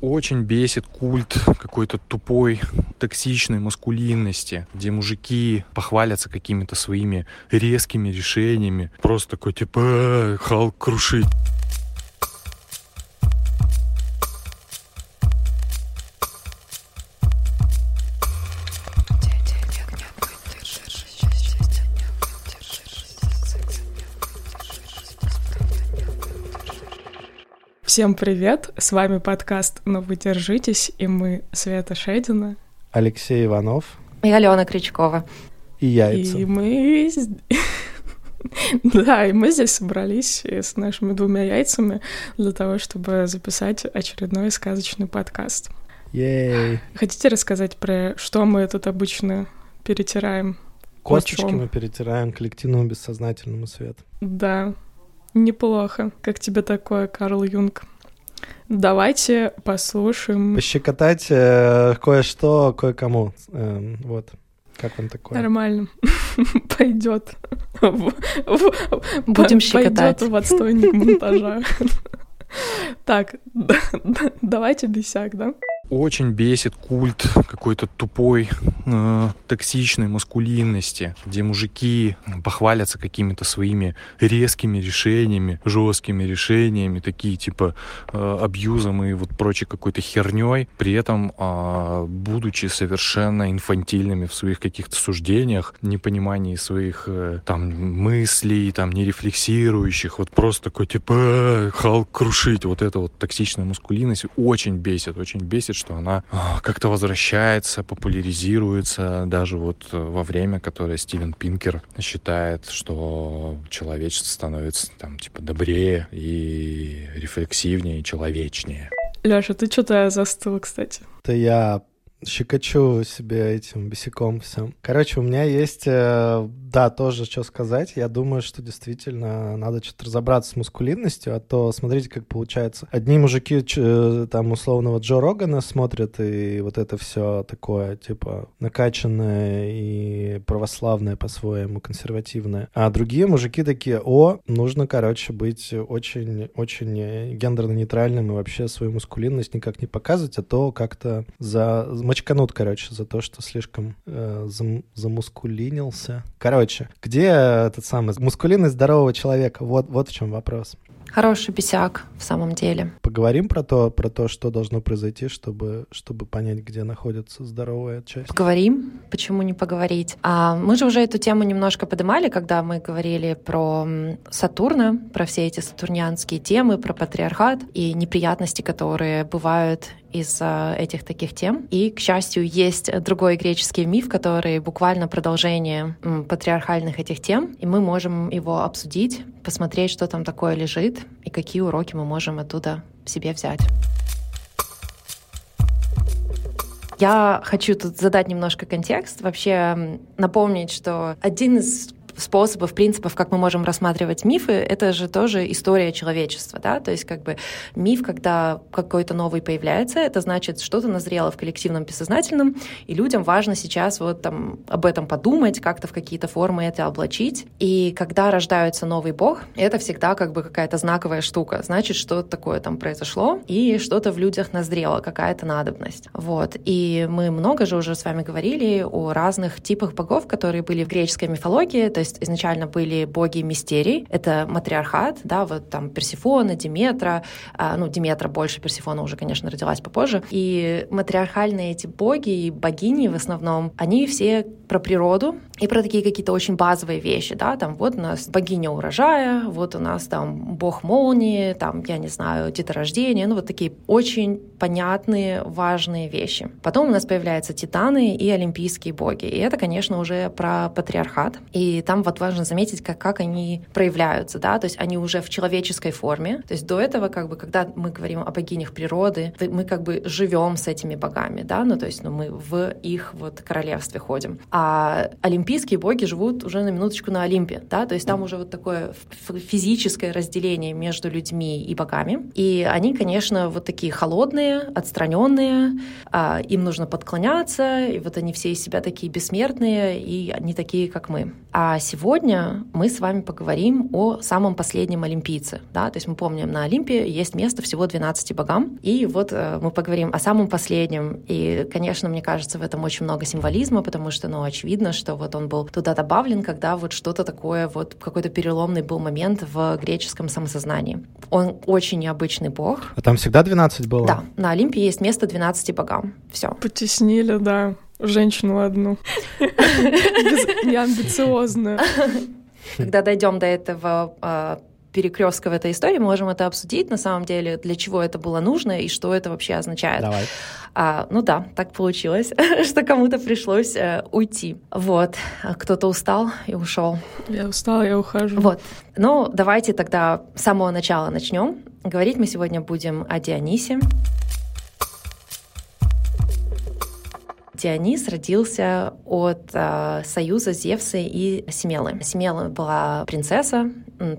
Очень бесит культ какой-то тупой, токсичной маскулинности, где мужики похвалятся какими-то своими резкими решениями. Просто такой типа «Э, Халк крушить. Всем привет! С вами подкаст «Но вы держитесь» и мы Света Шедина. Алексей Иванов. И Алена Крючкова. И яйца. И мы... Да, и мы здесь собрались с нашими двумя яйцами для того, чтобы записать очередной сказочный подкаст. Ей. Хотите рассказать про что мы тут обычно перетираем? Косточки мы перетираем коллективному бессознательному свету. Да, Неплохо. Как тебе такое, Карл Юнг? Давайте послушаем. Пощекотать э, кое-что кое-кому. Э, вот. Как вам такое? Нормально. Пойдет. Будем щекотать. Пойдет в отстойник монтажа. Так, давайте бесяк, да? Очень бесит культ какой-то тупой, э, токсичной маскулинности, где мужики похвалятся какими-то своими резкими решениями, жесткими решениями, такие типа э, абьюзом и вот прочей какой-то херней, при этом э, будучи совершенно инфантильными в своих каких-то суждениях, непонимании своих э, там мыслей, там не рефлексирующих, вот просто такой типа э, Халк крушить, вот эта вот токсичная маскулинность очень бесит, очень бесит, что она а, как-то возвращается, популяризируется даже вот э, во время, которое Стивен Пинкер считает, что человечество становится там типа добрее и рефлексивнее, и человечнее. Леша, ты что-то застыл, кстати. Это я щекочу себе этим бесяком всем. Короче, у меня есть, э, да, тоже что сказать. Я думаю, что действительно надо что-то разобраться с маскулинностью, а то смотрите, как получается. Одни мужики э, там условного Джо Рогана смотрят, и вот это все такое, типа, накачанное и православное по-своему, консервативное. А другие мужики такие, о, нужно, короче, быть очень-очень гендерно-нейтральным и вообще свою маскулинность никак не показывать, а то как-то за мочканут, короче, за то, что слишком э, зам, замускулинился. Короче, где этот самый мускулинность здорового человека? Вот, вот в чем вопрос. Хороший бесяк, в самом деле. Поговорим про то, про то, что должно произойти, чтобы, чтобы понять, где находится здоровая часть. Поговорим. Почему не поговорить? А мы же уже эту тему немножко поднимали, когда мы говорили про Сатурна, про все эти сатурнианские темы, про патриархат и неприятности, которые бывают из-за этих таких тем. И, к счастью, есть другой греческий миф, который буквально продолжение патриархальных этих тем, и мы можем его обсудить, посмотреть, что там такое лежит и какие уроки мы можем оттуда себе взять. Я хочу тут задать немножко контекст, вообще напомнить, что один из способов, принципов, как мы можем рассматривать мифы, это же тоже история человечества, да, то есть как бы миф, когда какой-то новый появляется, это значит, что-то назрело в коллективном бессознательном, и людям важно сейчас вот там об этом подумать, как-то в какие-то формы это облачить, и когда рождается новый бог, это всегда как бы какая-то знаковая штука, значит, что-то такое там произошло, и что-то в людях назрело, какая-то надобность, вот, и мы много же уже с вами говорили о разных типах богов, которые были в греческой мифологии, то есть изначально были боги мистерий, это матриархат, да, вот там Персифона, Диметра, а, ну, Диметра больше, Персифона уже, конечно, родилась попозже, и матриархальные эти боги и богини в основном, они все про природу и про такие какие-то очень базовые вещи, да, там вот у нас богиня урожая, вот у нас там бог молнии, там, я не знаю, деторождение, ну, вот такие очень понятные, важные вещи. Потом у нас появляются титаны и олимпийские боги, и это, конечно, уже про патриархат, и там вот важно заметить, как, как они проявляются, да, то есть они уже в человеческой форме. То есть до этого, как бы, когда мы говорим о богинях природы, мы как бы живем с этими богами, да, ну то есть ну, мы в их вот королевстве ходим. А олимпийские боги живут уже на минуточку на Олимпе, да, то есть там уже вот такое физическое разделение между людьми и богами. И они, конечно, вот такие холодные, отстраненные, а, им нужно подклоняться, и вот они все из себя такие бессмертные, и они такие, как мы. А сегодня мы с вами поговорим о самом последнем олимпийце. Да? То есть мы помним, на Олимпе есть место всего 12 богам. И вот э, мы поговорим о самом последнем. И, конечно, мне кажется, в этом очень много символизма, потому что, ну, очевидно, что вот он был туда добавлен, когда вот что-то такое, вот какой-то переломный был момент в греческом самосознании. Он очень необычный бог. А там всегда 12 было? Да, на Олимпе есть место 12 богам. Все. Потеснили, да, женщину одну. Неамбициозную. Когда дойдем до этого а, перекрестка в этой истории, мы можем это обсудить на самом деле, для чего это было нужно и что это вообще означает. Давай. А, ну да, так получилось, что кому-то пришлось э, уйти. Вот, а кто-то устал и ушел. Я устала, я ухожу. Вот. Ну, давайте тогда с самого начала начнем. Говорить мы сегодня будем о Дионисе. Дионис родился от э, союза Зевса и Семелы. Семела была принцесса,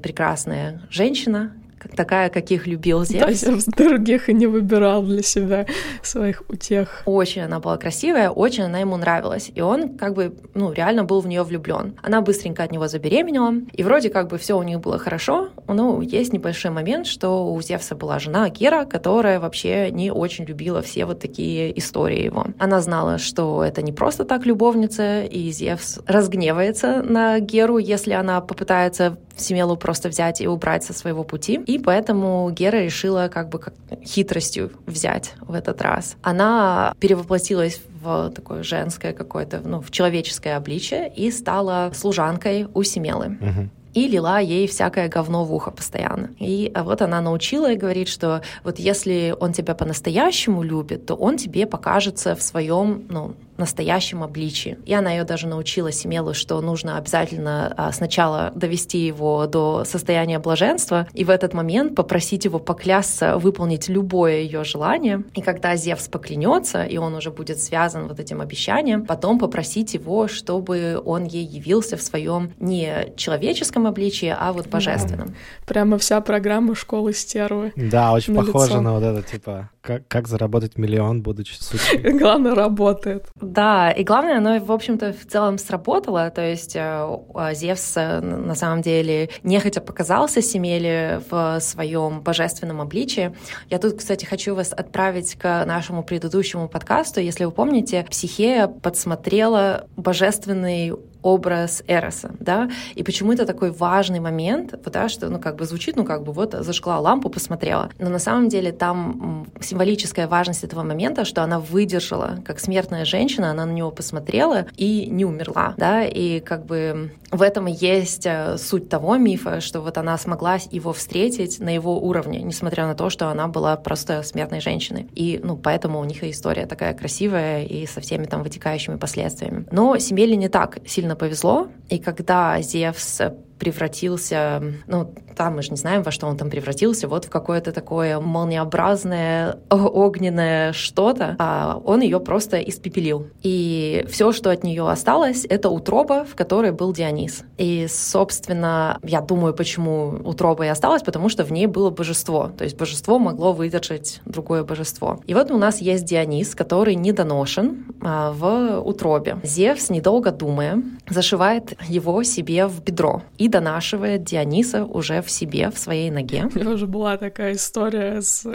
прекрасная женщина, такая, каких любил Зевс. Да, Зевс других и не выбирал для себя своих утех. Очень она была красивая, очень она ему нравилась. И он как бы, ну, реально был в нее влюблен. Она быстренько от него забеременела, и вроде как бы все у них было хорошо, но есть небольшой момент, что у Зевса была жена Гера, которая вообще не очень любила все вот такие истории его. Она знала, что это не просто так любовница, и Зевс разгневается на Геру, если она попытается Семелу просто взять и убрать со своего пути. И поэтому Гера решила как бы как хитростью взять в этот раз. Она перевоплотилась в такое женское какое-то, ну, в человеческое обличие и стала служанкой у Семелы. Угу и лила ей всякое говно в ухо постоянно. И вот она научила и говорит, что вот если он тебя по-настоящему любит, то он тебе покажется в своем, ну, настоящем обличии. И она ее даже научила Семелу, что нужно обязательно а, сначала довести его до состояния блаженства, и в этот момент попросить его поклясться выполнить любое ее желание. И когда Зевс поклянется, и он уже будет связан вот этим обещанием, потом попросить его, чтобы он ей явился в своем не человеческом обличии, а вот божественном. Прямо вся программа школы стервы. Да, очень на похоже лицо. на вот это, типа, как, как заработать миллион, будучи сучкой. Главное, работает. Да, и главное, оно, в общем-то, в целом сработало. То есть э, Зевс, э, на самом деле, нехотя показался Семеле в своем божественном обличии. Я тут, кстати, хочу вас отправить к нашему предыдущему подкасту. Если вы помните, Психея подсмотрела божественный образ Эроса, да, и почему это такой важный момент, потому что, ну, как бы звучит, ну, как бы вот зажгла лампу, посмотрела, но на самом деле там символическая важность этого момента, что она выдержала, как смертная женщина, она на него посмотрела и не умерла, да, и как бы в этом и есть э, суть того мифа, что вот она смогла его встретить на его уровне, несмотря на то, что она была просто смертной женщиной. И, ну, поэтому у них история такая красивая и со всеми там вытекающими последствиями. Но Семеле не так сильно повезло, и когда Зевс превратился, ну, там мы же не знаем, во что он там превратился, вот в какое-то такое молниеобразное, огненное что-то, а он ее просто испепелил. И все, что от нее осталось, это утроба, в которой был Дионис. И, собственно, я думаю, почему утроба и осталась, потому что в ней было божество. То есть божество могло выдержать другое божество. И вот у нас есть Дионис, который недоношен а, в утробе. Зевс, недолго думая, зашивает его себе в бедро и донашивает Диониса уже в себе, в своей ноге. У него уже была такая история с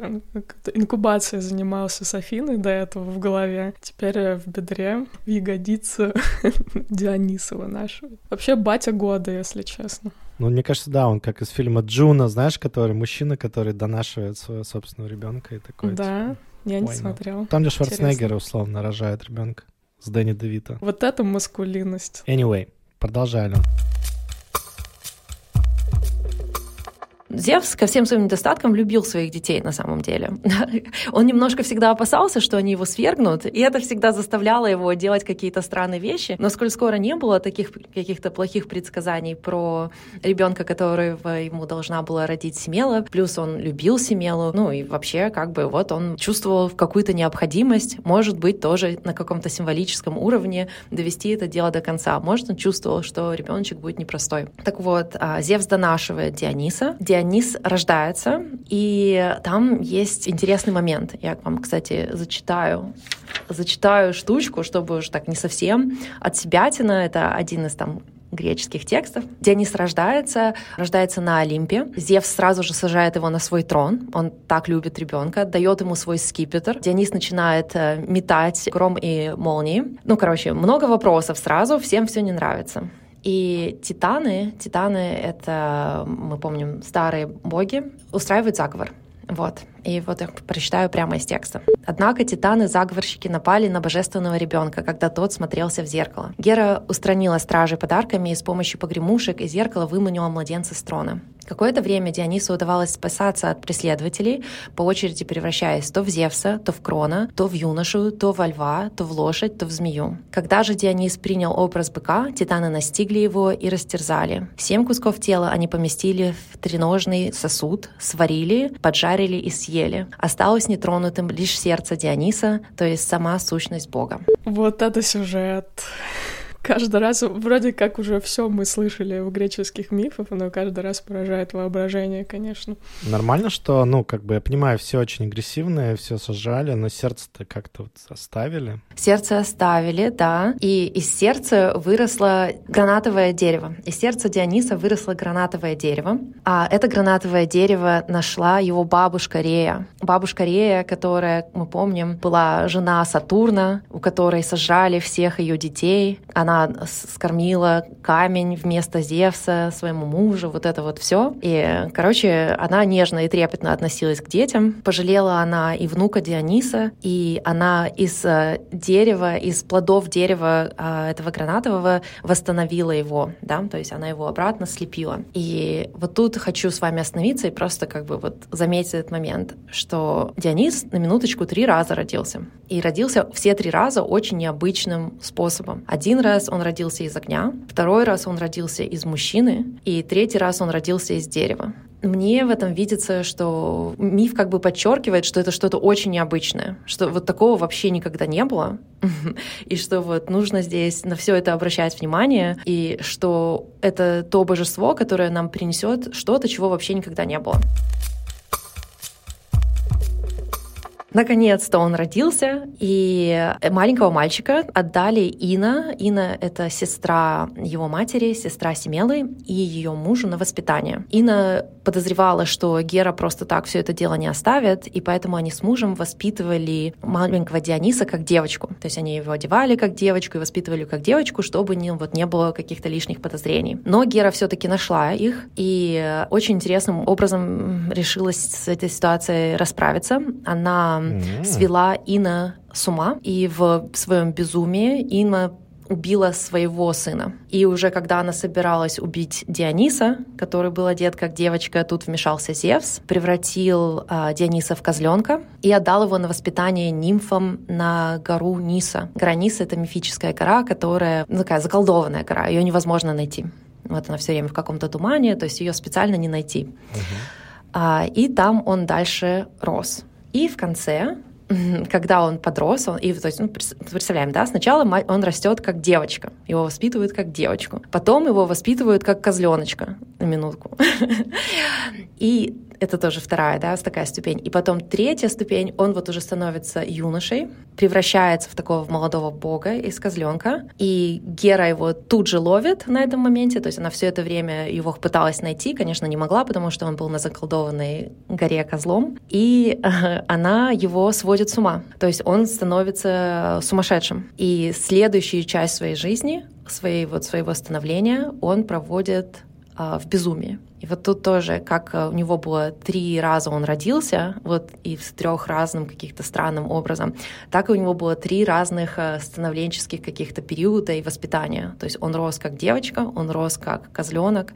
инкубацией занимался с Афиной до этого в голове. Теперь в бедре, в ягодице Дионисова нашего. Вообще батя года, если честно. Ну, мне кажется, да, он как из фильма Джуна, знаешь, который мужчина, который донашивает своего собственного ребенка и такой. Да, типа, я не смотрел. Там, где Шварценеггер условно рожает ребенка с Дэнни Девита. Вот это маскулинность. Anyway, продолжали. Зевс ко всем своим недостаткам любил своих детей на самом деле. Он немножко всегда опасался, что они его свергнут, и это всегда заставляло его делать какие-то странные вещи. Но сколь скоро не было таких каких-то плохих предсказаний про ребенка, которого ему должна была родить Семела, плюс он любил Семелу, ну и вообще как бы вот он чувствовал какую-то необходимость, может быть, тоже на каком-то символическом уровне довести это дело до конца. Может, он чувствовал, что ребеночек будет непростой. Так вот, а, Зевс донашивает Диониса. Дионис Дионис рождается, и там есть интересный момент. Я вам, кстати, зачитаю зачитаю штучку, чтобы уже так не совсем. От себятина это один из там греческих текстов. Дионис рождается, рождается на Олимпе. Зевс сразу же сажает его на свой трон. Он так любит ребенка, дает ему свой скипетр. Дионис начинает э, метать гром и молнии. Ну, короче, много вопросов сразу, всем все не нравится. И титаны, титаны — это, мы помним, старые боги, устраивают заговор. Вот. И вот я прочитаю прямо из текста. Однако титаны-заговорщики напали на божественного ребенка, когда тот смотрелся в зеркало. Гера устранила стражей подарками и с помощью погремушек из зеркала выманила младенца с трона. Какое-то время Дионису удавалось спасаться от преследователей, по очереди превращаясь то в Зевса, то в Крона, то в юношу, то во льва, то в лошадь, то в змею. Когда же Дионис принял образ быка, титаны настигли его и растерзали. Семь кусков тела они поместили в треножный сосуд, сварили, поджарили и съели. Осталось нетронутым лишь сердце Диониса, то есть сама сущность Бога. Вот это сюжет. Каждый раз, вроде как уже все мы слышали в греческих мифах, но каждый раз поражает воображение, конечно. Нормально, что, ну, как бы я понимаю, все очень агрессивное, все сожрали, но сердце-то как-то вот оставили. Сердце оставили, да. И из сердца выросло гранатовое дерево. Из сердца Диониса выросло гранатовое дерево. А это гранатовое дерево нашла его бабушка Рея. Бабушка Рея, которая, мы помним, была жена Сатурна, у которой сожрали всех ее детей. Она она скормила камень вместо Зевса своему мужу, вот это вот все. И, короче, она нежно и трепетно относилась к детям. Пожалела она и внука Диониса, и она из э, дерева, из плодов дерева э, этого гранатового восстановила его, да, то есть она его обратно слепила. И вот тут хочу с вами остановиться и просто как бы вот заметить этот момент, что Дионис на минуточку три раза родился. И родился все три раза очень необычным способом. Один раз раз он родился из огня, второй раз он родился из мужчины, и третий раз он родился из дерева. Мне в этом видится, что миф как бы подчеркивает, что это что-то очень необычное, что вот такого вообще никогда не было, и что вот нужно здесь на все это обращать внимание, и что это то божество, которое нам принесет что-то, чего вообще никогда не было. Наконец-то он родился, и маленького мальчика отдали Ина. Ина — это сестра его матери, сестра Семелы и ее мужу на воспитание. Ина подозревала, что Гера просто так все это дело не оставит, и поэтому они с мужем воспитывали маленького Диониса как девочку. То есть они его одевали как девочку и воспитывали как девочку, чтобы не, вот, не было каких-то лишних подозрений. Но Гера все-таки нашла их, и очень интересным образом решилась с этой ситуацией расправиться. Она mm-hmm. свела Ина с ума, и в своем безумии Инна убила своего сына. И уже когда она собиралась убить Диониса, который был одет как девочка, тут вмешался Зевс, превратил э, Диониса в козленка и отдал его на воспитание нимфам на гору Ниса. Гора Ниса — это мифическая гора, которая ну, такая заколдованная гора, ее невозможно найти. Вот она все время в каком-то тумане, то есть ее специально не найти. Uh-huh. А, и там он дальше рос. И в конце когда он подрос, он, и, то есть, ну, представляем, да, сначала он растет как девочка, его воспитывают как девочку, потом его воспитывают как козленочка, на минутку. И это тоже вторая, да, такая ступень. И потом третья ступень, он вот уже становится юношей, превращается в такого молодого бога из козленка, и Гера его тут же ловит на этом моменте, то есть она все это время его пыталась найти, конечно, не могла, потому что он был на заколдованной горе козлом, и она его сводит с ума, то есть он становится сумасшедшим. И следующую часть своей жизни, своей, вот, своего становления он проводит а, в безумии. И вот тут тоже, как э, у него было три раза он родился, вот и с трех разным каких-то странным образом, так и у него было три разных э, становленческих каких-то периода и воспитания. То есть он рос как девочка, он рос как козленок,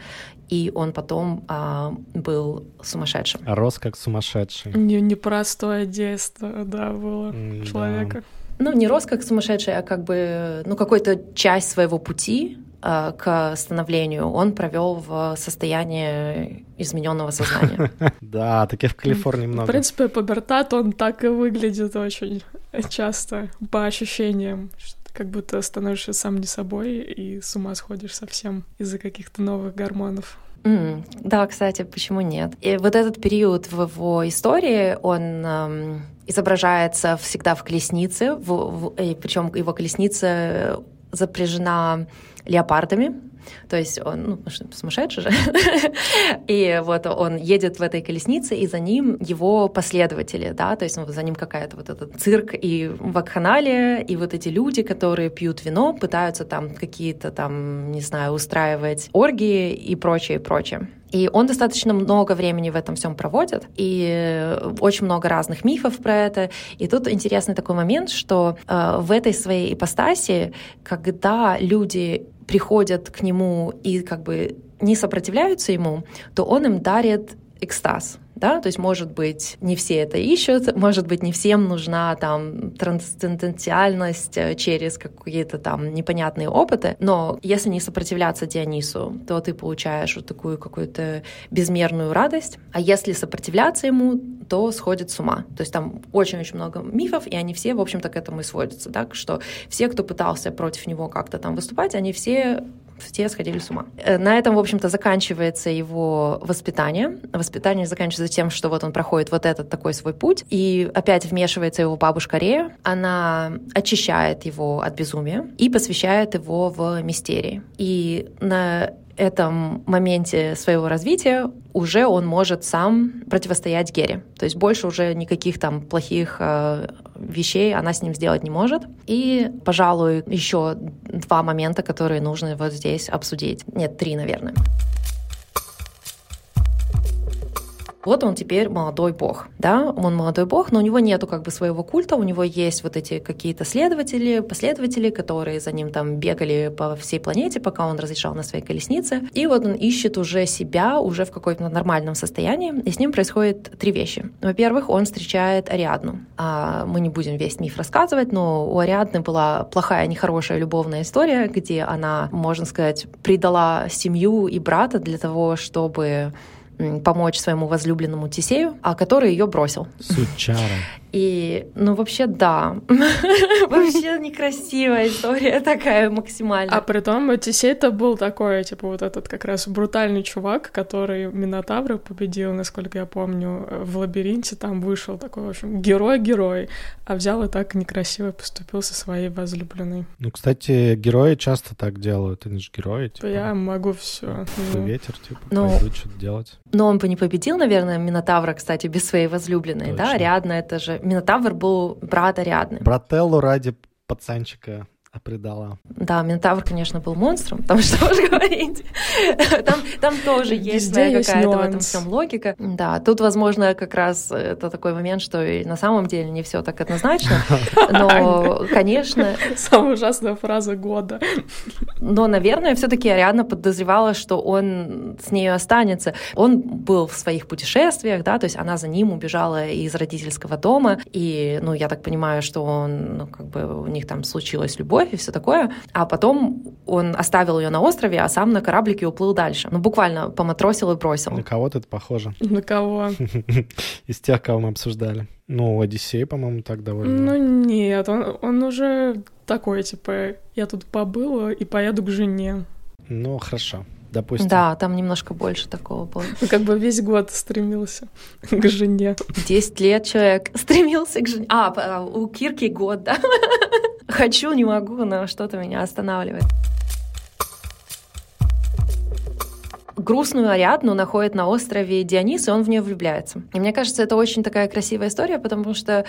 и он потом а, был сумасшедшим. А рос как сумасшедший. Не, непростое детство, да, было mm, человека. Да. Ну, не рос как сумасшедший, а как бы, ну, какой-то часть своего пути к становлению он провел в состоянии измененного сознания. Да, таких в Калифорнии много. В принципе, пубертат, он так и выглядит очень часто, по ощущениям, как будто становишься сам не собой и с ума сходишь совсем из-за каких-то новых гормонов. Mm, да, кстати, почему нет? И вот этот период в его истории, он эм, изображается всегда в колеснице, в, в, причем его колесница запряжена леопардами. То есть он, ну, сумасшедший же. И вот он едет в этой колеснице, и за ним его последователи, да, то есть ну, за ним какая-то вот этот цирк и вакханалия, и вот эти люди, которые пьют вино, пытаются там какие-то там, не знаю, устраивать оргии и прочее, и прочее. И он достаточно много времени в этом всем проводит, и очень много разных мифов про это. И тут интересный такой момент, что э, в этой своей ипостаси, когда люди приходят к нему и как бы не сопротивляются ему, то он им дарит экстаз да, то есть, может быть, не все это ищут, может быть, не всем нужна там трансцендентальность э, через какие-то там непонятные опыты, но если не сопротивляться Дионису, то ты получаешь вот такую какую-то безмерную радость, а если сопротивляться ему, то сходит с ума. То есть там очень-очень много мифов, и они все, в общем-то, к этому и сводятся, так, что все, кто пытался против него как-то там выступать, они все все сходили с ума. Э, на этом, в общем-то, заканчивается его воспитание. Воспитание заканчивается тем, что вот он проходит вот этот такой свой путь, и опять вмешивается его бабушка Рея. Она очищает его от безумия и посвящает его в мистерии. И на этом моменте своего развития уже он может сам противостоять Гере. То есть больше уже никаких там плохих э, вещей она с ним сделать не может. И, пожалуй, еще два момента, которые нужно вот здесь обсудить. Нет, три, наверное. Вот он теперь молодой бог, да, он молодой бог, но у него нету как бы своего культа, у него есть вот эти какие-то следователи, последователи, которые за ним там бегали по всей планете, пока он разрешал на своей колеснице, и вот он ищет уже себя, уже в каком-то нормальном состоянии, и с ним происходит три вещи. Во-первых, он встречает Ариадну. А мы не будем весь миф рассказывать, но у Ариадны была плохая, нехорошая любовная история, где она, можно сказать, предала семью и брата для того, чтобы помочь своему возлюбленному Тисею, а который ее бросил. Сучара. И, ну, вообще, да. Вообще некрасивая история такая максимально. А при том Тисей-то был такой, типа, вот этот как раз брутальный чувак, который Минотавра победил, насколько я помню, в лабиринте там вышел такой, в общем, герой-герой, а взял и так некрасиво поступил со своей возлюбленной. Ну, кстати, герои часто так делают, они же герои, типа. Я могу все. Ну. Ветер, типа, ну, пойду что-то делать. Но он бы не победил, наверное, Минотавра, кстати, без своей возлюбленной, Точно. да? Рядно это же... Минотавр был брат Ариадны. Брателлу ради пацанчика предала. Да, Минотавр, конечно, был монстром, там что уж говорить. Там, там тоже есть своя какая-то в этом всем логика. Да, тут, возможно, как раз это такой момент, что и на самом деле не все так однозначно, но, конечно... Самая ужасная фраза года. Но, наверное, все таки Ариадна подозревала, что он с ней останется. Он был в своих путешествиях, да, то есть она за ним убежала из родительского дома, и, ну, я так понимаю, что он, ну, как бы у них там случилась любовь, любовь и все такое. А потом он оставил ее на острове, а сам на кораблике уплыл дальше. Ну, буквально поматросил и бросил. На кого-то это похоже. На кого? Из тех, кого мы обсуждали. Ну, Одиссей, по-моему, так довольно. Ну, нет, он, он уже такой, типа, я тут побыла и поеду к жене. Ну, хорошо допустим. Да, там немножко больше такого было. Ну, как бы весь год стремился к жене. Десять лет человек стремился к жене. А, а у Кирки год, да? Хочу, не могу, но что-то меня останавливает. грустную Ариадну находит на острове Дионис, и он в нее влюбляется. И мне кажется, это очень такая красивая история, потому что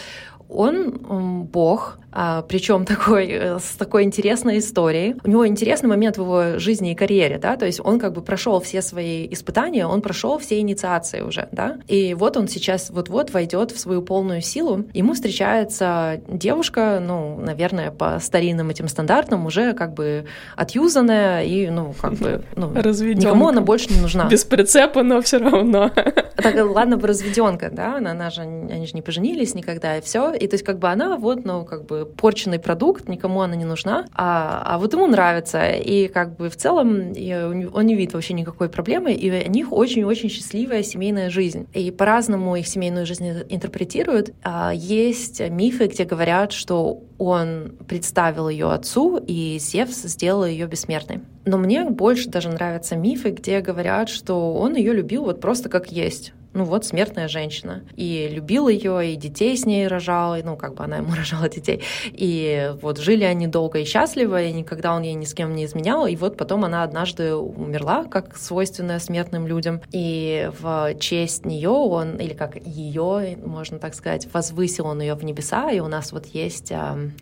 он бог, причем такой, э, с такой интересной историей. У него интересный момент в его жизни и карьере, да, то есть он как бы прошел все свои испытания, он прошел все инициации уже, да, и вот он сейчас вот-вот войдет в свою полную силу. Ему встречается девушка, ну, наверное, по старинным этим стандартам уже как бы отюзанная и, ну, как бы, ну, никому она больше не нужна. Без прицепа, но все равно. Так, ладно бы разведенка, да, она, она же, они же не поженились никогда, и все. И то есть как бы она вот, ну, как бы порченный продукт, никому она не нужна, а, а вот ему нравится. И как бы в целом он не видит вообще никакой проблемы, и у них очень-очень счастливая семейная жизнь. И по-разному их семейную жизнь интерпретируют. А есть мифы, где говорят, что он представил ее отцу, и Зевс сделал ее бессмертной. Но мне больше даже нравятся мифы, где говорят, что он ее любил вот просто как есть ну вот смертная женщина. И любил ее, и детей с ней рожал, и, ну как бы она ему рожала детей. И вот жили они долго и счастливо, и никогда он ей ни с кем не изменял. И вот потом она однажды умерла, как свойственная смертным людям. И в честь нее он, или как ее, можно так сказать, возвысил он ее в небеса. И у нас вот есть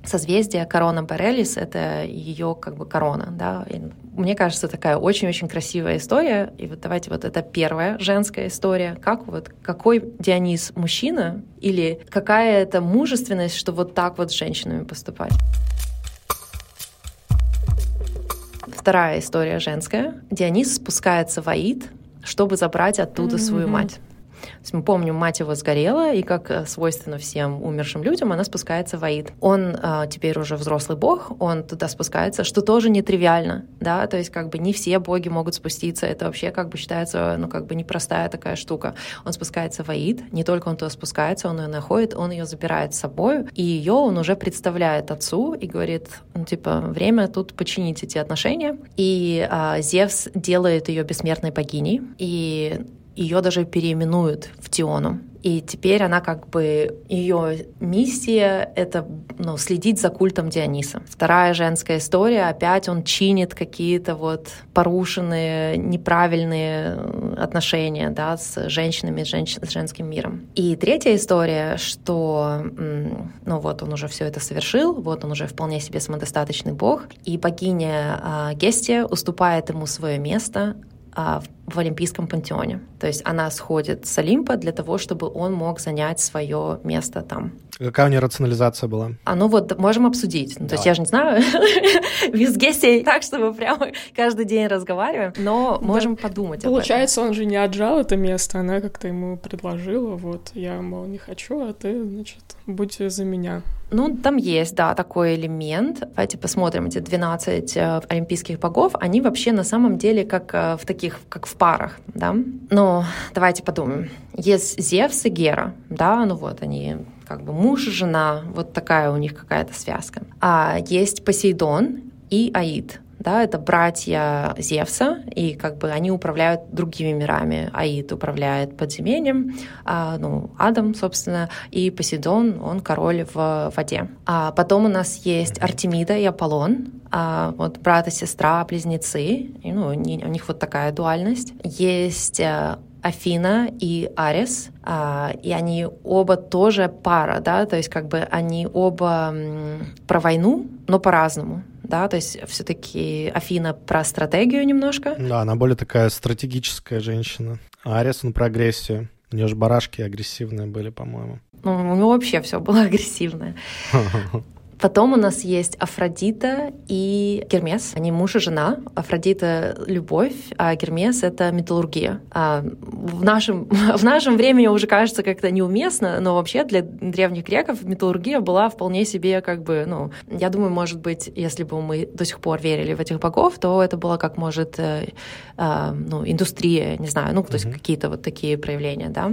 созвездие Корона Борелис, это ее как бы корона, да. И мне кажется, такая очень-очень красивая история. И вот давайте вот это первая женская история. Как вот какой Дионис мужчина или какая это мужественность, что вот так вот с женщинами поступать. Вторая история женская. Дионис спускается в Аид, чтобы забрать оттуда mm-hmm. свою мать мы помним, мать его сгорела, и как э, свойственно всем умершим людям, она спускается в Аид. Он э, теперь уже взрослый бог, он туда спускается, что тоже нетривиально, да, то есть как бы не все боги могут спуститься, это вообще как бы считается, ну как бы непростая такая штука. Он спускается в Аид, не только он туда спускается, он ее находит, он ее забирает с собой, и ее он уже представляет отцу и говорит, ну типа, время тут починить эти отношения. И э, Зевс делает ее бессмертной богиней, и ее даже переименуют в Тиону. И теперь она как бы ее миссия — это ну, следить за культом Диониса. Вторая женская история, опять он чинит какие-то вот порушенные, неправильные отношения да, с женщинами, с, женщ... с женским миром. И третья история, что ну вот он уже все это совершил, вот он уже вполне себе самодостаточный бог, и богиня э, Гестия уступает ему свое место, а, в Олимпийском пантеоне. То есть она сходит с Олимпа для того, чтобы он мог занять свое место там. Какая у нее рационализация была? А ну вот, можем обсудить. Ну, то есть я же не знаю, без гестей так, чтобы прямо каждый день разговариваем, но можем подумать Получается, он же не отжал это место, она как-то ему предложила, вот, я, мол, не хочу, а ты, значит, будь за меня. Ну, там есть, да, такой элемент. Давайте посмотрим, эти 12 э, олимпийских богов, они вообще на самом деле как э, в таких, как в парах, да. Но давайте подумаем. Есть Зевс и Гера, да, ну вот они как бы муж и жена, вот такая у них какая-то связка. А есть Посейдон и Аид, да, это братья Зевса, и как бы они управляют другими мирами. Аид управляет подземельем, а, ну, Адам, собственно, и Посейдон, он король в воде. А потом у нас есть Артемида и Аполлон, а, вот брат и сестра, близнецы, и, ну, у них вот такая дуальность. Есть э, Афина и Арес, а, и они оба тоже пара, да, то есть как бы они оба про войну, но по-разному да, то есть все-таки Афина про стратегию немножко. Да, она более такая стратегическая женщина. А Арес, он про агрессию. У нее же барашки агрессивные были, по-моему. Ну, у него вообще все было агрессивное. Потом у нас есть Афродита и Гермес. Они муж и жена. Афродита — любовь, а Гермес — это металлургия. А в, нашем, в нашем времени уже кажется как-то неуместно, но вообще для древних греков металлургия была вполне себе как бы, ну, я думаю, может быть, если бы мы до сих пор верили в этих богов, то это было как, может, э, э, ну, индустрия, не знаю, ну, то есть mm-hmm. какие-то вот такие проявления, да.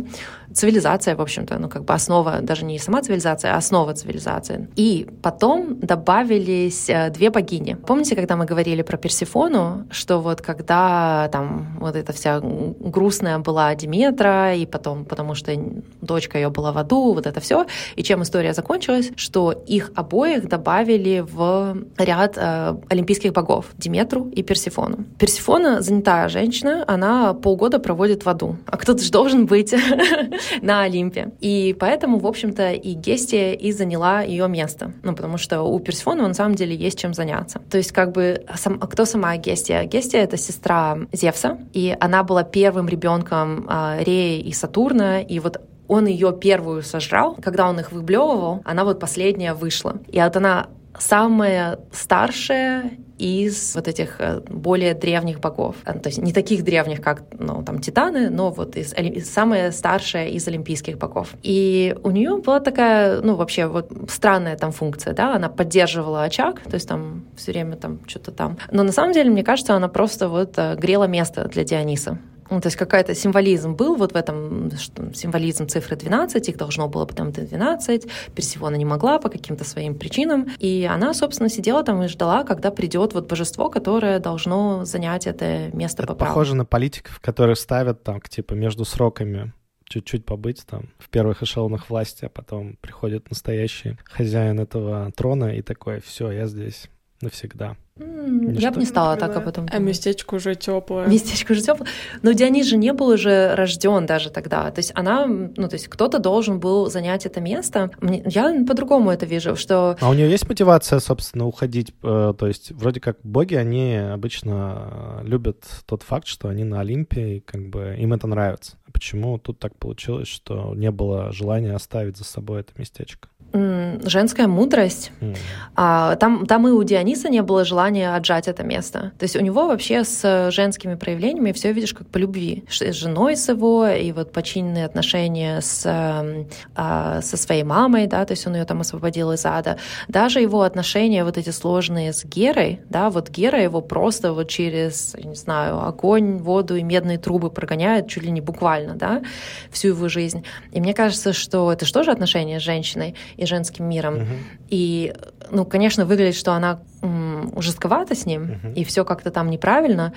Цивилизация, в общем-то, ну, как бы основа, даже не сама цивилизация, а основа цивилизации. И потом добавились э, две богини. Помните, когда мы говорили про Персифону, что вот когда там вот эта вся грустная была Диметра, и потом, потому что дочка ее была в аду, вот это все, и чем история закончилась, что их обоих добавили в ряд э, олимпийских богов Диметру и Персифону. Персифона занятая женщина, она полгода проводит в аду, а кто-то же должен быть на Олимпе. И поэтому, в общем-то, и Гестия и заняла ее место. Ну, потому что у Персифона на самом деле есть чем заняться. То есть, как бы, сам, кто сама Гестия? Гестия — это сестра Зевса, и она была первым ребенком э, Реи и Сатурна, и вот он ее первую сожрал, когда он их выблевывал, она вот последняя вышла. И вот она самая старшая из вот этих э, более древних богов. Э, то есть не таких древних, как ну, там Титаны, но вот из, самая старшая из олимпийских богов. И у нее была такая, ну вообще вот странная там функция, да, она поддерживала очаг, то есть там все время там что-то там. Но на самом деле, мне кажется, она просто вот э, грела место для Диониса. Ну, то есть какая-то символизм был вот в этом, что символизм цифры 12, их должно было потом 12, Персифона не могла по каким-то своим причинам, и она, собственно, сидела там и ждала, когда придет вот божество, которое должно занять это место это по праву. похоже на политиков, которые ставят там, типа, между сроками чуть-чуть побыть там в первых эшелонах власти, а потом приходит настоящий хозяин этого трона и такой, все, я здесь навсегда. М, Я бы не стала так об этом А думать. местечко уже теплое. Местечко же теплое. Но Дионис же не был уже рожден даже тогда. То есть она, ну, то есть кто-то должен был занять это место. Мне- я по-другому это вижу, что А у нее есть мотивация, собственно, уходить? Э, То есть вроде как боги, они обычно э, любят тот факт, что они на Олимпе, и как бы им это нравится. А Почему тут так получилось, что не было желания оставить за собой это местечко? Женская мудрость М. А, там, там и у Диониса не было желания отжать это место. То есть у него вообще с женскими проявлениями все видишь как по любви. С женой с его, и вот починенные отношения с, эм, а, со своей мамой, да, то есть он ее там освободил из ада. Даже его отношения вот эти сложные с Герой, да, вот Гера его просто вот через, не знаю, огонь, воду и медные трубы прогоняет чуть ли не буквально, да, всю его жизнь. И мне кажется, что это же тоже отношения с женщиной и женским миром. Мгм. И, ну, конечно, выглядит, что она м, жестковата с ним, Мгм. и все как-то там неправильно.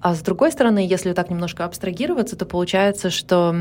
А с другой стороны, если так немножко абстрагироваться, то получается, что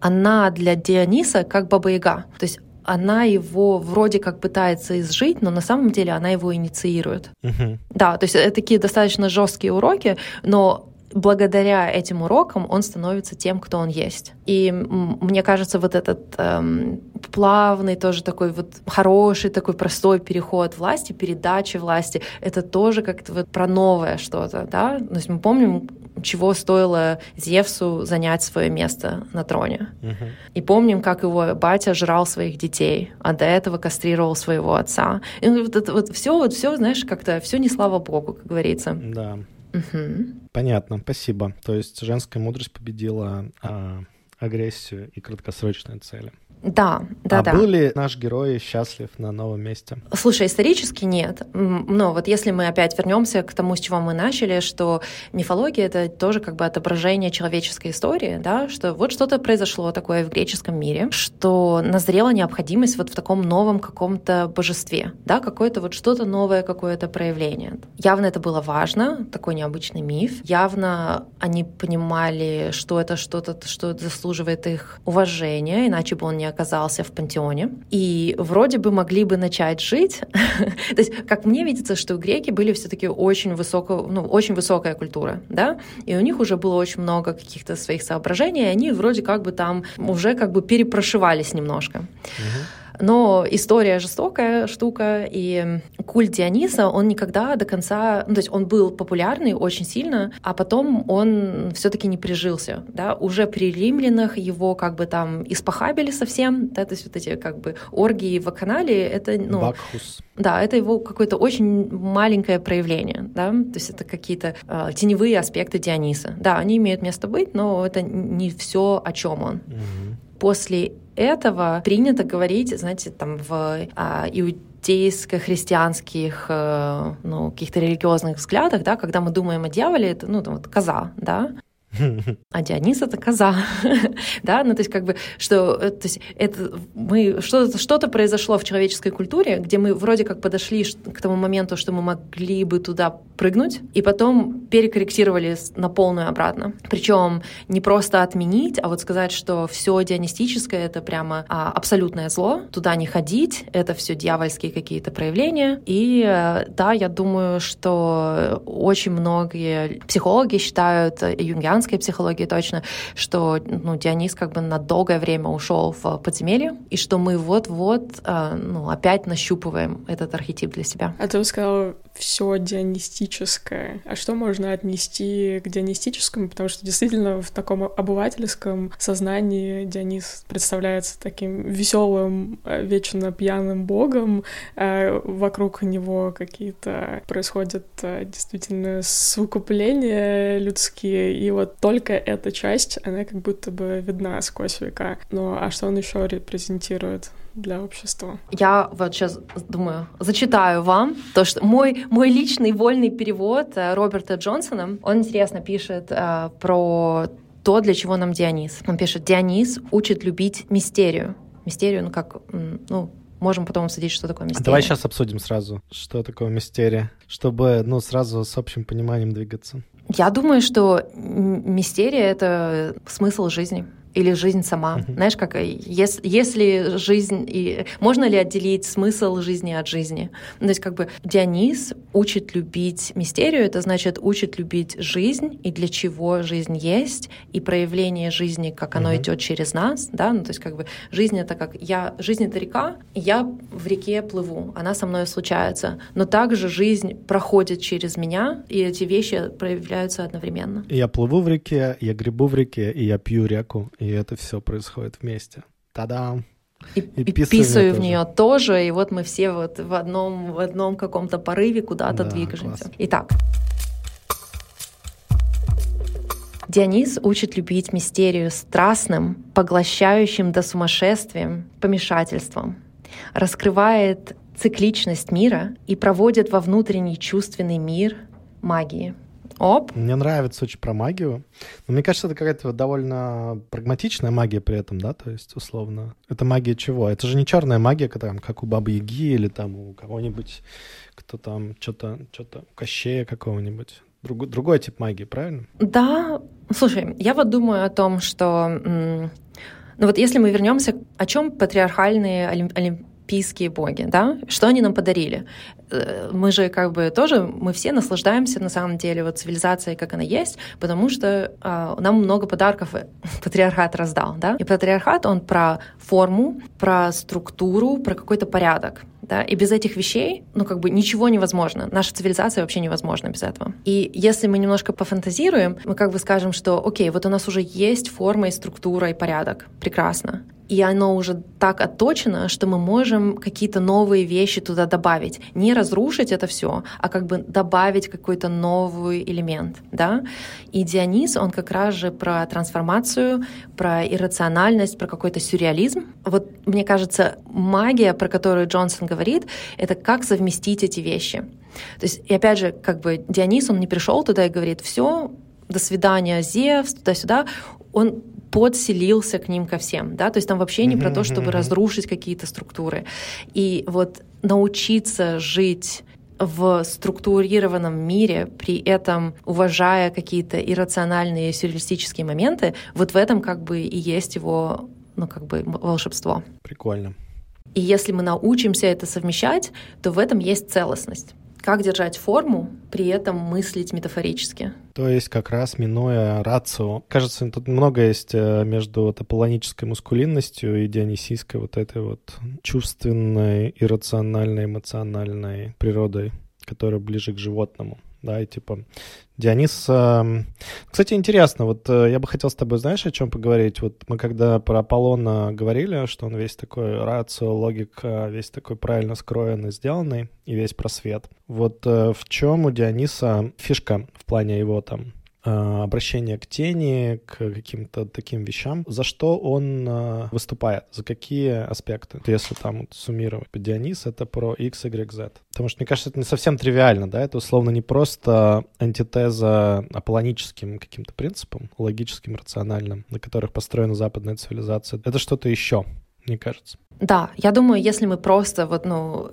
она для Диониса как баба-яга. То есть она его вроде как пытается изжить, но на самом деле она его инициирует. Мгм. Да, то есть это такие достаточно жесткие уроки, но благодаря этим урокам он становится тем, кто он есть. И мне кажется, вот этот эм, плавный, тоже такой вот хороший, такой простой переход власти, передача власти, это тоже как-то вот про новое что-то, да? То есть мы помним, чего стоило Зевсу занять свое место на троне. Мгм. И помним, как его батя жрал своих детей, а до этого кастрировал своего отца. И вот это вот все, вот все, знаешь, как-то все не слава богу, как говорится. Да, Мгм. понятно, спасибо. То есть женская мудрость победила а, агрессию и краткосрочные цели. Да, да, а да. был ли наш герой счастлив на новом месте? Слушай, исторически нет. Но вот если мы опять вернемся к тому, с чего мы начали, что мифология это тоже как бы отображение человеческой истории, да, что вот что-то произошло такое в греческом мире, что назрела необходимость вот в таком новом каком-то божестве, да, какое-то вот что-то новое, какое-то проявление. Явно это было важно, такой необычный миф. Явно они понимали, что это что-то, что заслуживает их уважения, иначе бы он не оказался в пантеоне. И вроде бы могли бы начать жить. То есть, как мне видится, что греки были все-таки очень, высоко, ну, очень высокая культура, да, и у них уже было очень много каких-то своих соображений, и они вроде как бы там уже как бы перепрошивались немножко. Но история жестокая штука, и культ Диониса, он никогда до конца... Ну, то есть он был популярный очень сильно, а потом он все таки не прижился. Да? Уже при римлянах его как бы там испохабили совсем, да? то есть вот эти как бы оргии в канале, это... Ну, Бакхус. да, это его какое-то очень маленькое проявление, да, то есть это какие-то э, теневые аспекты Диониса. Да, они имеют место быть, но это не все, о чем он. Мгм. После этого принято говорить, знаете, там в а, иудейско-христианских, э, ну, каких-то религиозных взглядах, да, когда мы думаем о дьяволе, это, ну, там вот коза, да, а Дионис это коза, да, ну то есть как бы что, э, то есть это мы что-то что-то произошло в человеческой культуре, где мы вроде как подошли к тому моменту, что мы могли бы туда прыгнуть, и потом перекорректировали на полную обратно. Причем не просто отменить, а вот сказать, что все дионистическое это прямо а, абсолютное зло, туда не ходить, это все дьявольские какие-то проявления. И э, да, я думаю, что очень многие психологи считают, и юнгианская психология точно, что ну, Дионис как бы на долгое время ушел в подземелье, и что мы вот-вот э, ну, опять нащупываем этот архетип для себя. А ты сказала все дионистическое. А что можно отнести к дионистическому? Потому что действительно в таком обывательском сознании Дионис представляется таким веселым, э, вечно пьяным богом. э, Вокруг него какие-то происходят э, действительно совокупления людские. И вот только эта часть, она как будто бы видна сквозь века. Ну а что он еще репрезентирует? для общества. Я вот сейчас думаю, зачитаю вам то, что мой, мой личный вольный перевод э, Роберта Джонсона, он интересно пишет э, про то, для чего нам Дионис. Он пишет, Дионис учит любить мистерию. Мистерию, ну как, ну, можем потом обсудить, что такое мистерия. Давай сейчас обсудим сразу, что такое мистерия, чтобы, ну, сразу с общим пониманием двигаться. Я думаю, что мистерия — это смысл жизни или жизнь сама. Uh-huh. Знаешь, как если, если жизнь и можно ли отделить смысл жизни от жизни? Ну, то есть как бы Дионис учит любить мистерию, это значит учит любить жизнь и для чего жизнь есть и проявление жизни, как оно uh-huh. идет через нас, да, ну то есть как бы жизнь это как я жизнь это река, я в реке плыву, она со мной случается, но также жизнь проходит через меня и эти вещи проявляются одновременно. Я плыву в реке, я грибу в реке и я пью реку и это все происходит вместе. Та-дам! И, и, и писаю в нее тоже, и вот мы все вот в одном, в одном каком-то порыве куда-то да, двигаемся. Класс. Итак, Дионис учит любить мистерию страстным, поглощающим до сумасшествия помешательством, раскрывает цикличность мира и проводит во внутренний чувственный мир магии — Оп. Мне нравится очень про магию. Но мне кажется, это какая-то довольно прагматичная магия при этом, да, то есть, условно. Это магия чего? Это же не черная магия, там, как у Бабы Яги или там у кого-нибудь, кто там, что-то, что-то, Кощея какого-нибудь. Друг, другой тип магии, правильно? Да. Слушай, я вот думаю о том, что... Ну вот если мы вернемся, о чем патриархальные олимпийские боги, да? Что они нам подарили? Э, мы же как бы тоже, мы все наслаждаемся на самом деле вот цивилизацией, как она есть, потому что э, нам много подарков патриархат раздал, да? И патриархат, он про форму, про структуру, про какой-то порядок, да? И без этих вещей, ну как бы ничего невозможно. Наша цивилизация вообще невозможна без этого. И если мы немножко пофантазируем, мы как бы скажем, что окей, вот у нас уже есть форма и структура и порядок, прекрасно и оно уже так отточено, что мы можем какие-то новые вещи туда добавить. Не разрушить это все, а как бы добавить какой-то новый элемент. Да? И Дионис, он как раз же про трансформацию, про иррациональность, про какой-то сюрреализм. Вот мне кажется, магия, про которую Джонсон говорит, это как совместить эти вещи. То есть, и опять же, как бы Дионис, он не пришел туда и говорит, все, до свидания, Зевс, туда-сюда. Он подселился к ним ко всем, да, то есть там вообще не про то, чтобы разрушить какие-то структуры. И вот научиться жить в структурированном мире, при этом уважая какие-то иррациональные сюрреалистические моменты, вот в этом как бы и есть его, ну, как бы волшебство. Прикольно. И если мы научимся это совмещать, то в этом есть целостность как держать форму, при этом мыслить метафорически. То есть как раз минуя рацио. Кажется, тут много есть э, между вот аполлонической мускулинностью и дионисийской вот этой вот чувственной, иррациональной, эмоциональной природой, которая ближе к животному да, и типа Дионис... Э, кстати, интересно, вот э, я бы хотел с тобой, знаешь, о чем поговорить? Вот мы когда про Аполлона говорили, что он весь такой рацио, логика, весь такой правильно скроенный, сделанный, и весь просвет. Вот э, в чем у Диониса фишка в плане его там Э, обращение к тени, к каким-то таким вещам. За что он э, выступает? За какие аспекты? Если там вот суммировать. Дионис — это про X, Y, Z. Потому что, мне кажется, это не совсем тривиально, да? Это условно не просто антитеза аполлоническим каким-то принципам, логическим, рациональным, на которых построена западная цивилизация. Это что-то еще, мне кажется. Да, я думаю, если мы просто вот, ну,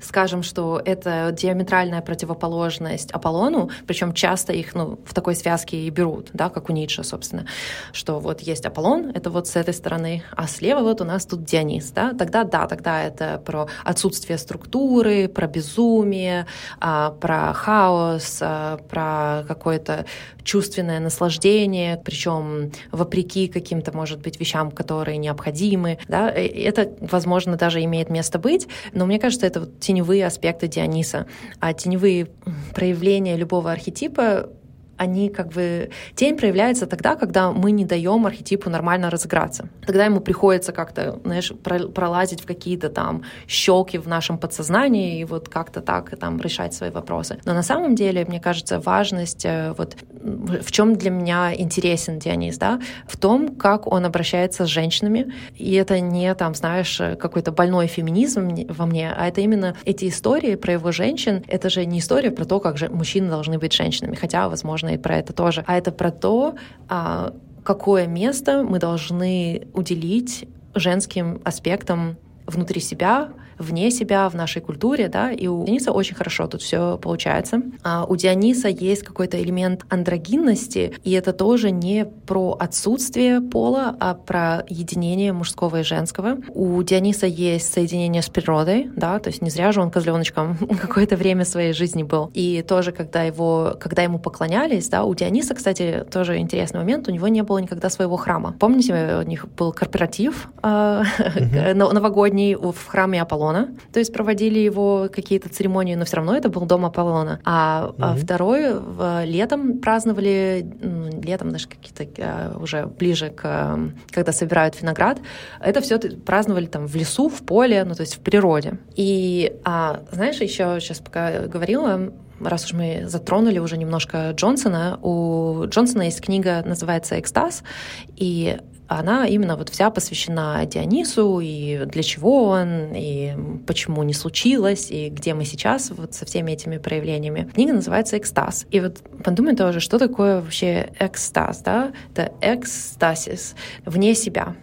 скажем, что это диаметральная противоположность Аполлону, причем часто их ну, в такой связке и берут, да, как у Ницше, собственно, что вот есть Аполлон, это вот с этой стороны, а слева вот у нас тут Дионис, да, тогда да, тогда это про отсутствие структуры, про безумие, а, про хаос, а, про какое-то чувственное наслаждение, причем вопреки каким-то, может быть, вещам, которые необходимы, да, это возможно, даже имеет место быть, но мне кажется, это вот теневые аспекты Диониса. А теневые проявления любого архетипа они как бы... Тень проявляется тогда, когда мы не даем архетипу нормально разыграться. Тогда ему приходится как-то, знаешь, пролазить в какие-то там щелки в нашем подсознании и вот как-то так там решать свои вопросы. Но на самом деле, мне кажется, важность э, вот в чем для меня интересен Дионис, да, в том, как он обращается с женщинами, и это не там, знаешь, какой-то больной феминизм во мне, а это именно эти истории про его женщин, это же не история про то, как же мужчины должны быть женщинами, хотя, возможно, и про это тоже, а это про то, а, какое место мы должны уделить женским аспектам внутри себя, вне себя, в нашей культуре, да, и у Дениса очень хорошо тут все получается. А у Диониса есть какой-то элемент андрогинности, и это тоже не про отсутствие пола, а про единение мужского и женского. У Диониса есть соединение с природой, да, то есть не зря же он козленочком какое-то время своей жизни был. И тоже, когда его, когда ему поклонялись, да, у Диониса, кстати, тоже интересный момент, у него не было никогда своего храма. Помните, у них был корпоратив э, новогодний в храме Аполлона, Аполлона, то есть проводили его какие-то церемонии, но все равно это был дом Аполлона. А, mm-hmm. второй летом праздновали, летом даже какие-то а, уже ближе к, когда собирают виноград, это все праздновали там в лесу, в поле, ну то есть в природе. И, а, знаешь, еще сейчас пока говорила, раз уж мы затронули уже немножко Джонсона, у Джонсона есть книга, называется «Экстаз», и она именно вот вся посвящена Дионису, и для чего он, и почему не случилось, и где мы сейчас вот со всеми этими проявлениями. Книга называется «Экстаз». И вот подумай тоже, что такое вообще экстаз, да? Это экстасис, вне себя.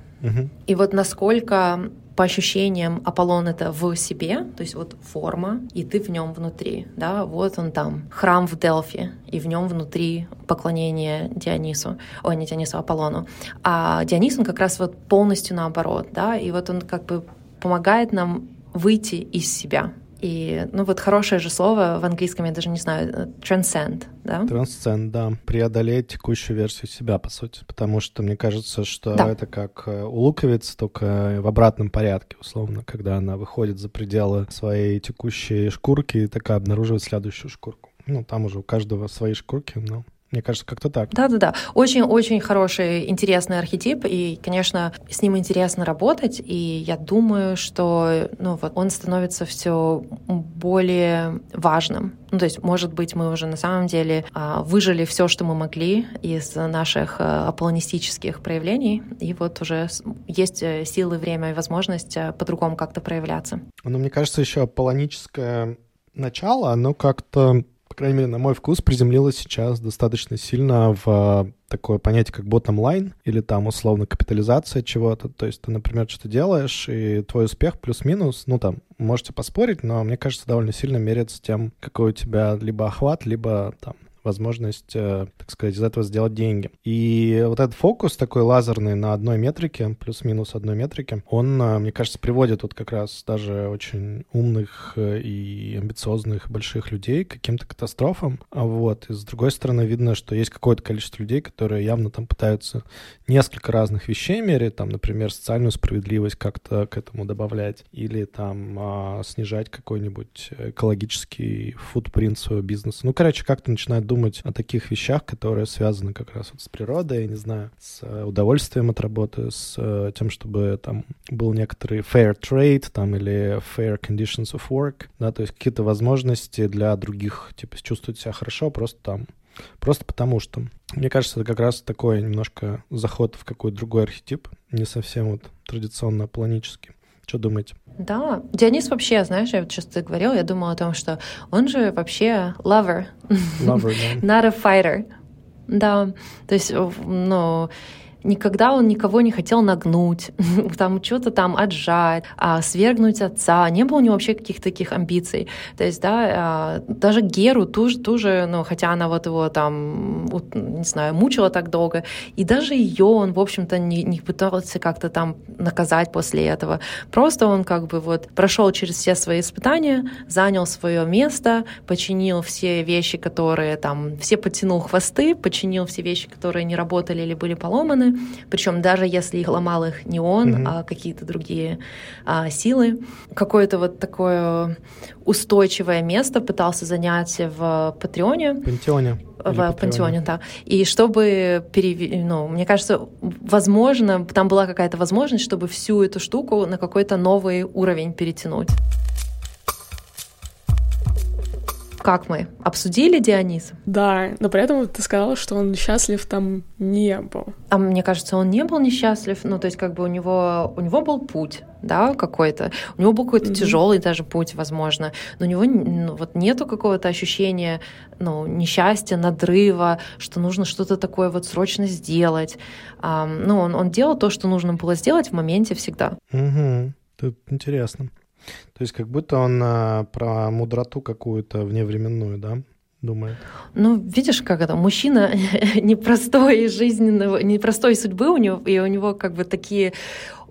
И вот насколько по ощущениям Аполлон это в себе, то есть вот форма, и ты в нем внутри, да, вот он там, храм в Делфи, и в нем внутри поклонение Дионису, ой, не Дионису, а Аполлону. А Дионис, он как раз вот полностью наоборот, да, и вот он как бы помогает нам выйти из себя, и, ну вот хорошее же слово в английском, я даже не знаю, э, transcend, да? Transcend, да. Преодолеть текущую версию себя, по сути. Потому что мне кажется, что да. это как э, у луковицы, только в обратном порядке, условно, когда она выходит за пределы своей текущей шкурки и такая обнаруживает следующую шкурку. Ну, там уже у каждого свои шкурки, но мне кажется, как-то так. Да-да-да. Очень-очень хороший, интересный архетип, и, конечно, с ним интересно работать, и я думаю, что ну, вот он становится все более важным. Ну, то есть, может быть, мы уже на самом деле а, выжили все, что мы могли из наших а, аполлонистических проявлений, и вот уже есть э, силы, время и возможность а, по-другому как-то проявляться. Ну, мне кажется, еще аполлоническое начало, оно как-то по крайней мере, на мой вкус, приземлилась сейчас достаточно сильно в а, такое понятие, как bottom line, или там, условно, капитализация чего-то. То есть ты, например, что-то делаешь, и твой успех плюс-минус, ну, там, можете поспорить, но мне кажется, довольно сильно меряется тем, какой у тебя либо охват, либо там возможность, э, так сказать, из этого сделать деньги. И вот этот фокус такой лазерный на одной метрике, плюс-минус одной метрике, он, э, мне кажется, приводит вот как раз даже очень умных э, и амбициозных больших людей к каким-то катастрофам. А вот. И с другой стороны, видно, что есть какое-то количество людей, которые явно там пытаются несколько разных вещей мерить, там, например, социальную справедливость как-то к этому добавлять, или там а, снижать какой-нибудь экологический футпринт своего бизнеса. Ну, короче, как-то начинают думать думать о таких вещах, которые связаны как раз вот с природой, я не знаю, с э, удовольствием от работы, с э, тем, чтобы там был некоторый fair trade там или fair conditions of work, да, то есть какие-то возможности для других, типа, чувствовать себя хорошо просто там Просто потому что, мне кажется, это как раз такой немножко заход в какой-то другой архетип, не совсем вот традиционно планический. Что думаете? Да, Дионис вообще, знаешь, я вот сейчас ты говорил, я думала о том, что он же вообще lover, lover да. not a fighter. Да, то есть, ну, никогда он никого не хотел нагнуть, там что-то там отжать, а, свергнуть отца. Не было у него вообще каких-то таких амбиций. То есть, да, а, даже Геру тоже, тоже, ну, хотя она вот его там, не знаю, мучила так долго, и даже ее он, в общем-то, не, не пытался как-то там наказать после этого. Просто он как бы вот прошел через все свои испытания, занял свое место, починил все вещи, которые там, все потянул хвосты, починил все вещи, которые не работали или были поломаны, причем даже если их ломал их не он, mm-hmm. а какие-то другие а, силы. Какое-то вот такое устойчивое место пытался занять в Патреоне. Пантеоне. В Пантеоне, да. И чтобы перевести, ну, мне кажется, возможно, там была какая-то возможность, чтобы всю эту штуку на какой-то новый уровень перетянуть. Как мы? Обсудили Диониса? Да, но при этом ты сказала, что он счастлив там не был. А мне кажется, он не был несчастлив. Ну, то есть, как бы у него, у него был путь, да, какой-то. У него был какой-то mm-hmm. тяжелый даже путь, возможно. Но у него ну, вот нету какого-то ощущения, ну, несчастья, надрыва, что нужно что-то такое вот срочно сделать. А, ну, он, он делал то, что нужно было сделать в моменте всегда. Угу. Тут интересно. То есть как будто он а, про мудроту какую-то вневременную, да, думает? Ну, видишь, как это, мужчина непростой жизненного, непростой судьбы у него, и у него как бы такие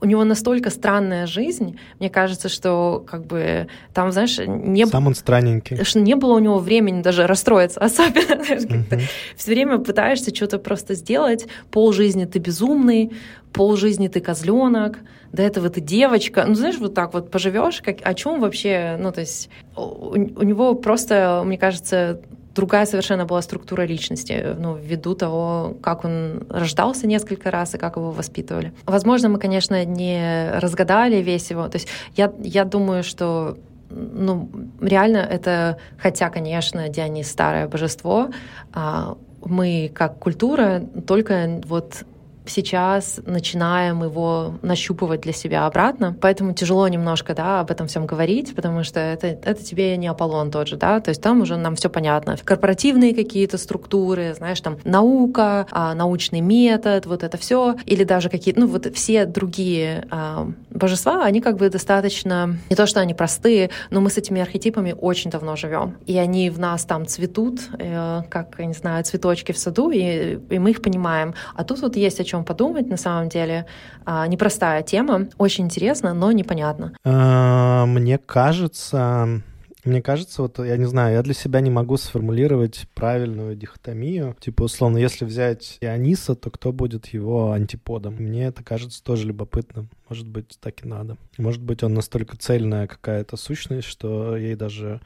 у него настолько странная жизнь, мне кажется, что как бы там, знаешь, не Сам он странненький. Что не было у него времени даже расстроиться особенно. uh-huh. Все время пытаешься что-то просто сделать, пол жизни ты безумный, пол жизни ты козленок, до этого ты девочка. Ну, знаешь, вот так вот поживешь, как, о чем вообще, ну, то есть у, у него просто, мне кажется, другая совершенно была структура личности, ну, ввиду того, как он рождался несколько раз и как его воспитывали. Возможно, мы, конечно, не разгадали весь его. То есть я, я думаю, что ну, реально это, хотя, конечно, Дионис старое божество, а мы как культура только вот сейчас начинаем его нащупывать для себя обратно. Поэтому тяжело немножко да, об этом всем говорить, потому что это, это тебе не Аполлон тот же, да, то есть там уже нам все понятно. Корпоративные какие-то структуры, знаешь, там наука, а, научный метод, вот это все, или даже какие-то, ну вот все другие а, божества, они как бы достаточно, не то что они простые, но мы с этими архетипами очень давно живем, и они в нас там цветут, э, как, я не знаю, цветочки в саду, и, и мы их понимаем. А тут вот есть о чем чем подумать, на самом деле. А, непростая тема, очень интересно, но непонятно. А, мне кажется, мне кажется, вот я не знаю, я для себя не могу сформулировать правильную дихотомию. Типа, условно, если взять Иониса, то кто будет его антиподом? Мне это кажется тоже любопытным. Может быть, так и надо. Может быть, он настолько цельная какая-то сущность, что ей даже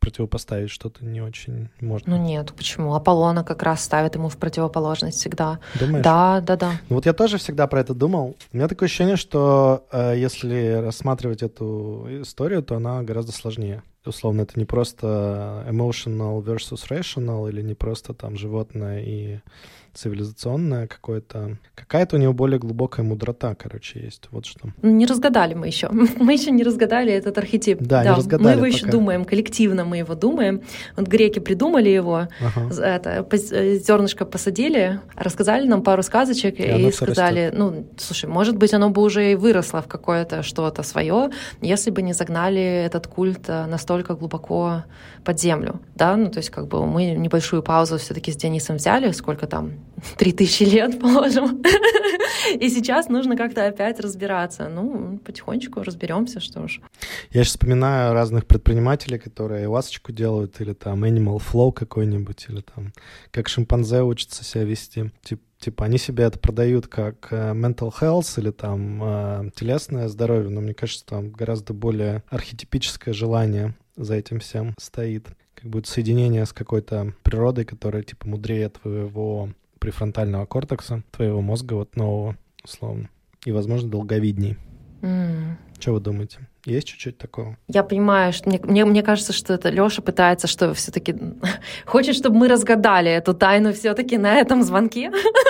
противопоставить что-то не очень можно. Ну нет, почему? Аполлона как раз ставит ему в противоположность всегда. Думаешь? Да, да, да. Ну вот я тоже всегда про это думал. У меня такое ощущение, что э, если рассматривать эту историю, то она гораздо сложнее. Условно, это не просто emotional versus rational или не просто там животное и цивилизационное какое-то. Какая-то у него более глубокая мудрота, короче, есть. Вот что. Не разгадали мы еще. Мы еще не разгадали этот архетип. Да, да не разгадали Мы его пока. еще думаем, коллективно мы его думаем. Вот греки придумали его, ага. это, э, зернышко посадили, рассказали нам пару сказочек и, и сказали, растет. ну, слушай, может быть, оно бы уже и выросло в какое-то что-то свое, если бы не загнали этот культ э, настолько глубоко под землю, да, ну, то есть как бы мы небольшую паузу все-таки с Денисом взяли, сколько там, три тысячи лет, положим, и сейчас нужно как-то опять разбираться. Ну, потихонечку разберемся, что ж. Я сейчас вспоминаю разных предпринимателей, которые ласочку делают, или там Animal Flow какой-нибудь, или там как шимпанзе учатся себя вести. Типа Типа они себе это продают как э, mental health или там э, телесное здоровье, но мне кажется, там гораздо более архетипическое желание за этим всем стоит. Как будто соединение с какой-то природой, которая типа мудрее твоего префронтального кортекса, твоего мозга вот нового, условно. И, возможно, долговидней. Mm. Что вы думаете? Есть чуть-чуть такого? Я понимаю, что мне, мне, мне кажется, что это Леша пытается, что все-таки хочет, чтобы мы разгадали эту тайну все-таки на этом звонке.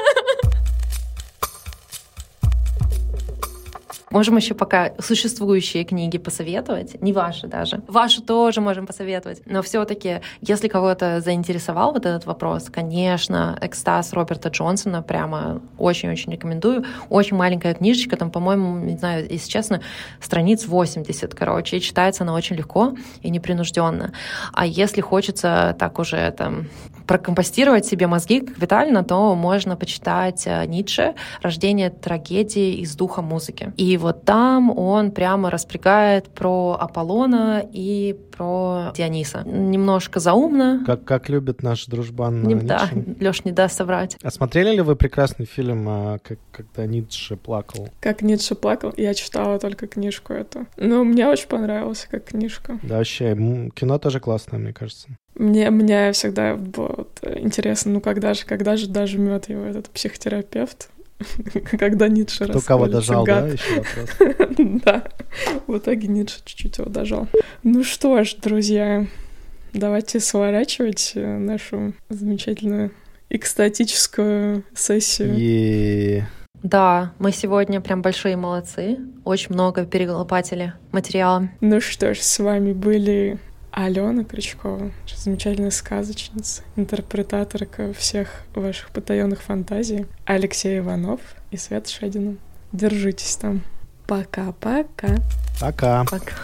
Можем еще пока существующие книги посоветовать, не ваши даже. Ваши тоже можем посоветовать. Но все-таки, если кого-то заинтересовал вот этот вопрос, конечно, «Экстаз» Роберта Джонсона прямо очень-очень рекомендую. Очень маленькая книжечка, там, по-моему, не знаю, если честно, страниц 80, короче, и читается она очень легко и непринужденно. А если хочется так уже там прокомпостировать себе мозги капитально, то можно почитать э, Ницше «Рождение трагедии из духа музыки». И вот там он прямо распрягает про Аполлона и про Диониса. Немножко заумно. Как, как любит наш дружбан не, Да, Леш не даст соврать. А смотрели ли вы прекрасный фильм, а, как, когда Ницше плакал? Как Ницше плакал? Я читала только книжку эту. Но мне очень понравился как книжка. Да, вообще, кино тоже классное, мне кажется. Мне, мне всегда было вот интересно, ну когда же, когда же дожмет его этот психотерапевт, когда Ницше Кто кого дожал, гад. да, еще вопрос? Да, в итоге Ницше чуть-чуть его дожал. Ну что ж, друзья, давайте сворачивать э, нашу замечательную экстатическую сессию. И Да, мы сегодня прям большие молодцы. Очень много перелопатили материала. Ну что ж, с вами были Алена Крючкова, замечательная сказочница, интерпретаторка всех ваших потаенных фантазий, Алексей Иванов и Свет Шедина. Держитесь там. Пока-пока. пока. Пока.